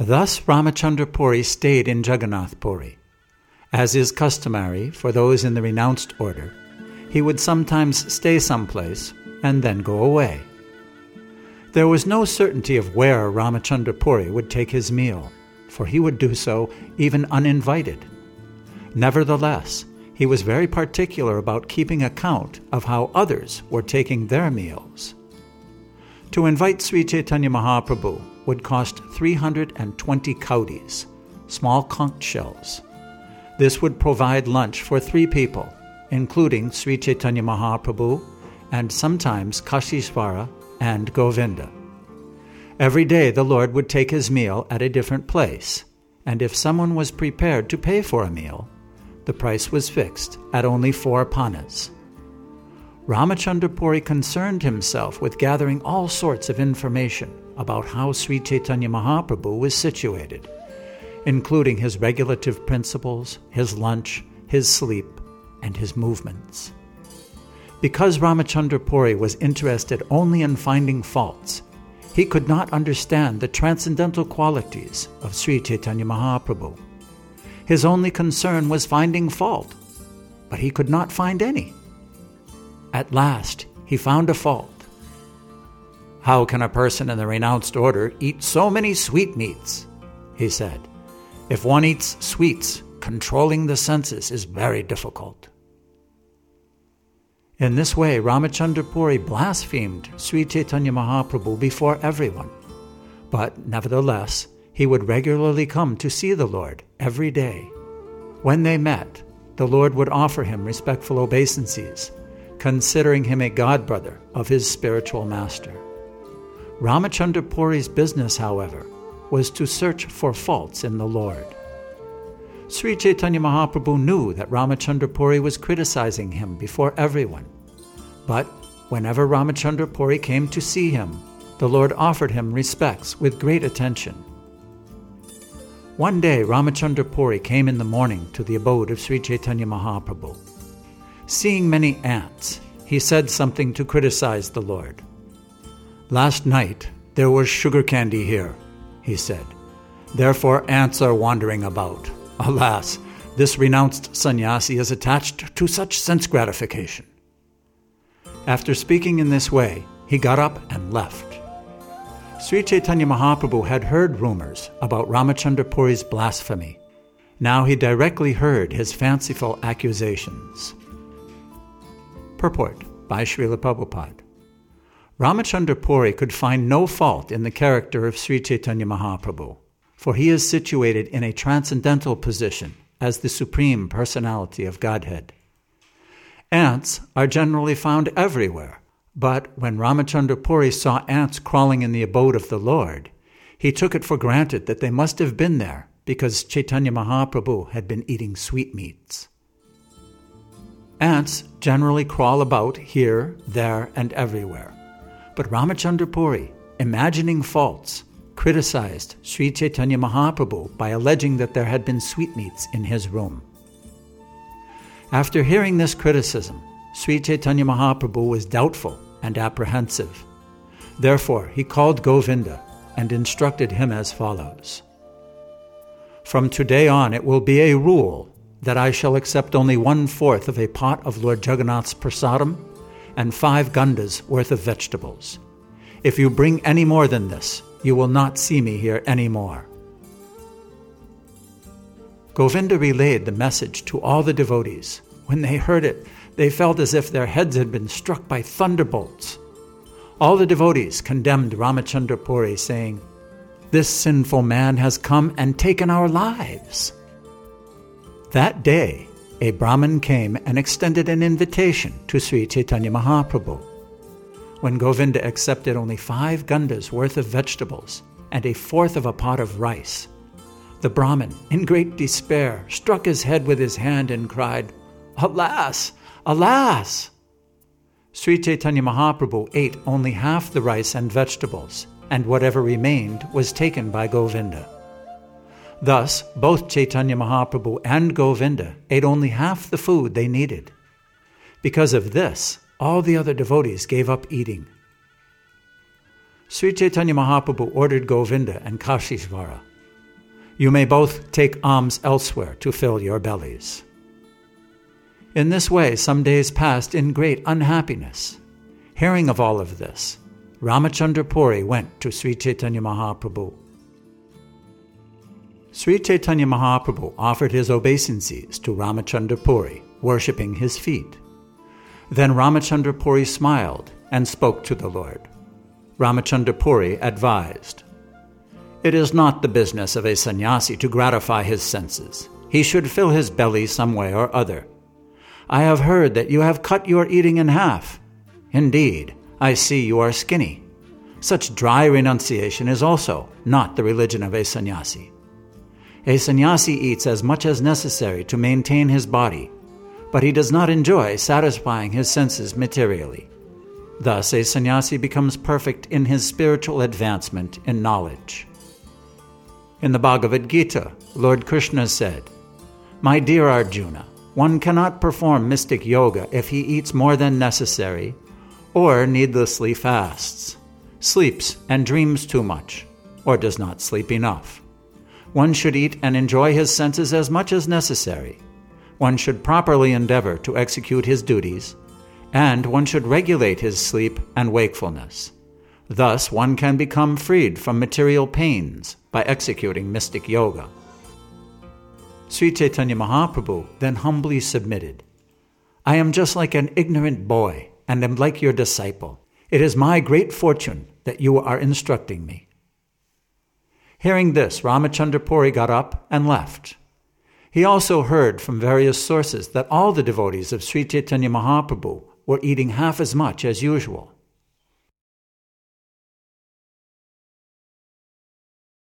Thus Ramachandra Puri stayed in Jagannath Puri. As is customary for those in the renounced order, he would sometimes stay someplace and then go away. There was no certainty of where Ramachandra Puri would take his meal, for he would do so even uninvited. Nevertheless, he was very particular about keeping account of how others were taking their meals. To invite Sri Chaitanya Mahaprabhu would cost 320 kaudis, small conch shells. This would provide lunch for three people, including Sri Chaitanya Mahaprabhu and sometimes Kashishvara and Govinda. Every day the Lord would take his meal at a different place, and if someone was prepared to pay for a meal, the price was fixed at only four panas. Ramachandra Puri concerned himself with gathering all sorts of information about how Sri Chaitanya Mahaprabhu was situated, including his regulative principles, his lunch, his sleep, and his movements. Because Ramachandra Puri was interested only in finding faults, he could not understand the transcendental qualities of Sri Chaitanya Mahaprabhu. His only concern was finding fault, but he could not find any. At last, he found a fault. How can a person in the renounced order eat so many sweetmeats? He said. If one eats sweets, controlling the senses is very difficult. In this way, Ramachandra Puri blasphemed Sri Chaitanya Mahaprabhu before everyone. But nevertheless, he would regularly come to see the Lord every day. When they met, the Lord would offer him respectful obeisances considering him a godbrother of his spiritual master. Ramachandra Puri's business, however, was to search for faults in the Lord. Sri Chaitanya Mahaprabhu knew that Ramachandra Puri was criticizing him before everyone. But whenever Ramachandra Puri came to see him, the Lord offered him respects with great attention. One day, Ramachandra Puri came in the morning to the abode of Sri Chaitanya Mahaprabhu. Seeing many ants, he said something to criticize the Lord. Last night there was sugar candy here, he said. Therefore ants are wandering about. Alas, this renounced sannyasi is attached to such sense gratification. After speaking in this way, he got up and left. Sri Chaitanya Mahaprabhu had heard rumors about Ramachandra Puri's blasphemy. Now he directly heard his fanciful accusations. Purport by Srila Prabhupada. Ramachandra Puri could find no fault in the character of Sri Chaitanya Mahaprabhu, for he is situated in a transcendental position as the Supreme Personality of Godhead. Ants are generally found everywhere, but when Ramachandra Puri saw ants crawling in the abode of the Lord, he took it for granted that they must have been there because Chaitanya Mahaprabhu had been eating sweetmeats. Ants generally crawl about here, there, and everywhere. But Ramachandra Puri, imagining faults, criticized Sri Chaitanya Mahaprabhu by alleging that there had been sweetmeats in his room. After hearing this criticism, Sri Chaitanya Mahaprabhu was doubtful and apprehensive. Therefore, he called Govinda and instructed him as follows From today on, it will be a rule that I shall accept only one fourth of a pot of Lord Jagannath's prasadam and five gundas worth of vegetables. If you bring any more than this, you will not see me here any more. Govinda relayed the message to all the devotees. When they heard it, they felt as if their heads had been struck by thunderbolts. All the devotees condemned Ramachandra Puri, saying, This sinful man has come and taken our lives. That day, a Brahmin came and extended an invitation to Sri Chaitanya Mahaprabhu. When Govinda accepted only five gundas worth of vegetables and a fourth of a pot of rice, the Brahmin, in great despair, struck his head with his hand and cried, Alas! Alas! Sri Chaitanya Mahaprabhu ate only half the rice and vegetables, and whatever remained was taken by Govinda. Thus, both Chaitanya Mahaprabhu and Govinda ate only half the food they needed. Because of this, all the other devotees gave up eating. Sri Chaitanya Mahaprabhu ordered Govinda and Kashishvara, You may both take alms elsewhere to fill your bellies. In this way, some days passed in great unhappiness. Hearing of all of this, Ramachandra Puri went to Sri Chaitanya Mahaprabhu. Sri Chaitanya Mahaprabhu offered his obeisances to Ramachandra Puri, worshipping his feet. Then Ramachandra Puri smiled and spoke to the Lord. Ramachandra Puri advised It is not the business of a sannyasi to gratify his senses. He should fill his belly some way or other. I have heard that you have cut your eating in half. Indeed, I see you are skinny. Such dry renunciation is also not the religion of a sannyasi. A sannyasi eats as much as necessary to maintain his body, but he does not enjoy satisfying his senses materially. Thus, a sannyasi becomes perfect in his spiritual advancement in knowledge. In the Bhagavad Gita, Lord Krishna said, My dear Arjuna, one cannot perform mystic yoga if he eats more than necessary or needlessly fasts, sleeps and dreams too much, or does not sleep enough. One should eat and enjoy his senses as much as necessary. One should properly endeavor to execute his duties, and one should regulate his sleep and wakefulness. Thus, one can become freed from material pains by executing mystic yoga. Sri Chaitanya Mahaprabhu then humbly submitted I am just like an ignorant boy and am like your disciple. It is my great fortune that you are instructing me. Hearing this, Ramachandra Puri got up and left. He also heard from various sources that all the devotees of Sri Chaitanya Mahaprabhu were eating half as much as usual.